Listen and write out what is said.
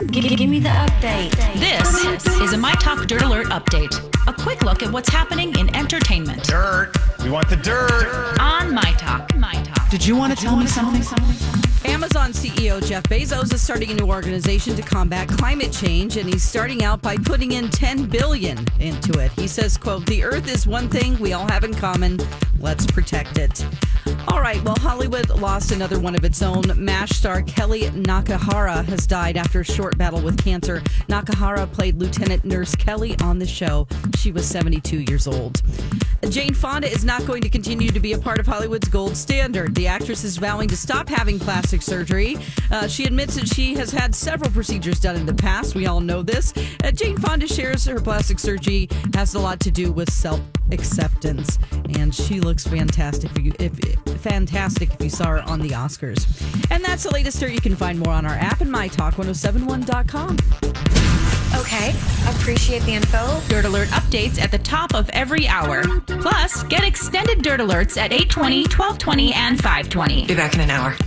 Give, give me the update. This is a My Talk Dirt Alert update. A quick look at what's happening in entertainment Dirt. We want the dirt. on My Talk. My Talk. Did you want to tell me something? Amazon CEO Jeff Bezos is starting a new organization to combat climate change, and he's starting out by putting in 10 billion into it. He says, "quote The Earth is one thing we all have in common. Let's protect it." All right. Well, Hollywood lost another one of its own. MASH star Kelly Nakahara has died after a short battle with cancer. Nakahara played Lieutenant Nurse Kelly on the show. She was 72 years old. Jane Fonda is not going to continue to be a part of Hollywood's gold standard. The actress is vowing to stop having plastic surgery. Uh, she admits that she has had several procedures done in the past. We all know this. Uh, Jane Fonda shares her plastic surgery has a lot to do with self acceptance, and she looks fantastic. If, you, if fantastic if you saw her on the Oscars. And that's the latest here. You can find more on our app and mytalk1071.com. Okay, appreciate the info. Dirt Alert updates at the top of every hour. Plus, get extended Dirt Alerts at 820, 1220, and 520. Be back in an hour.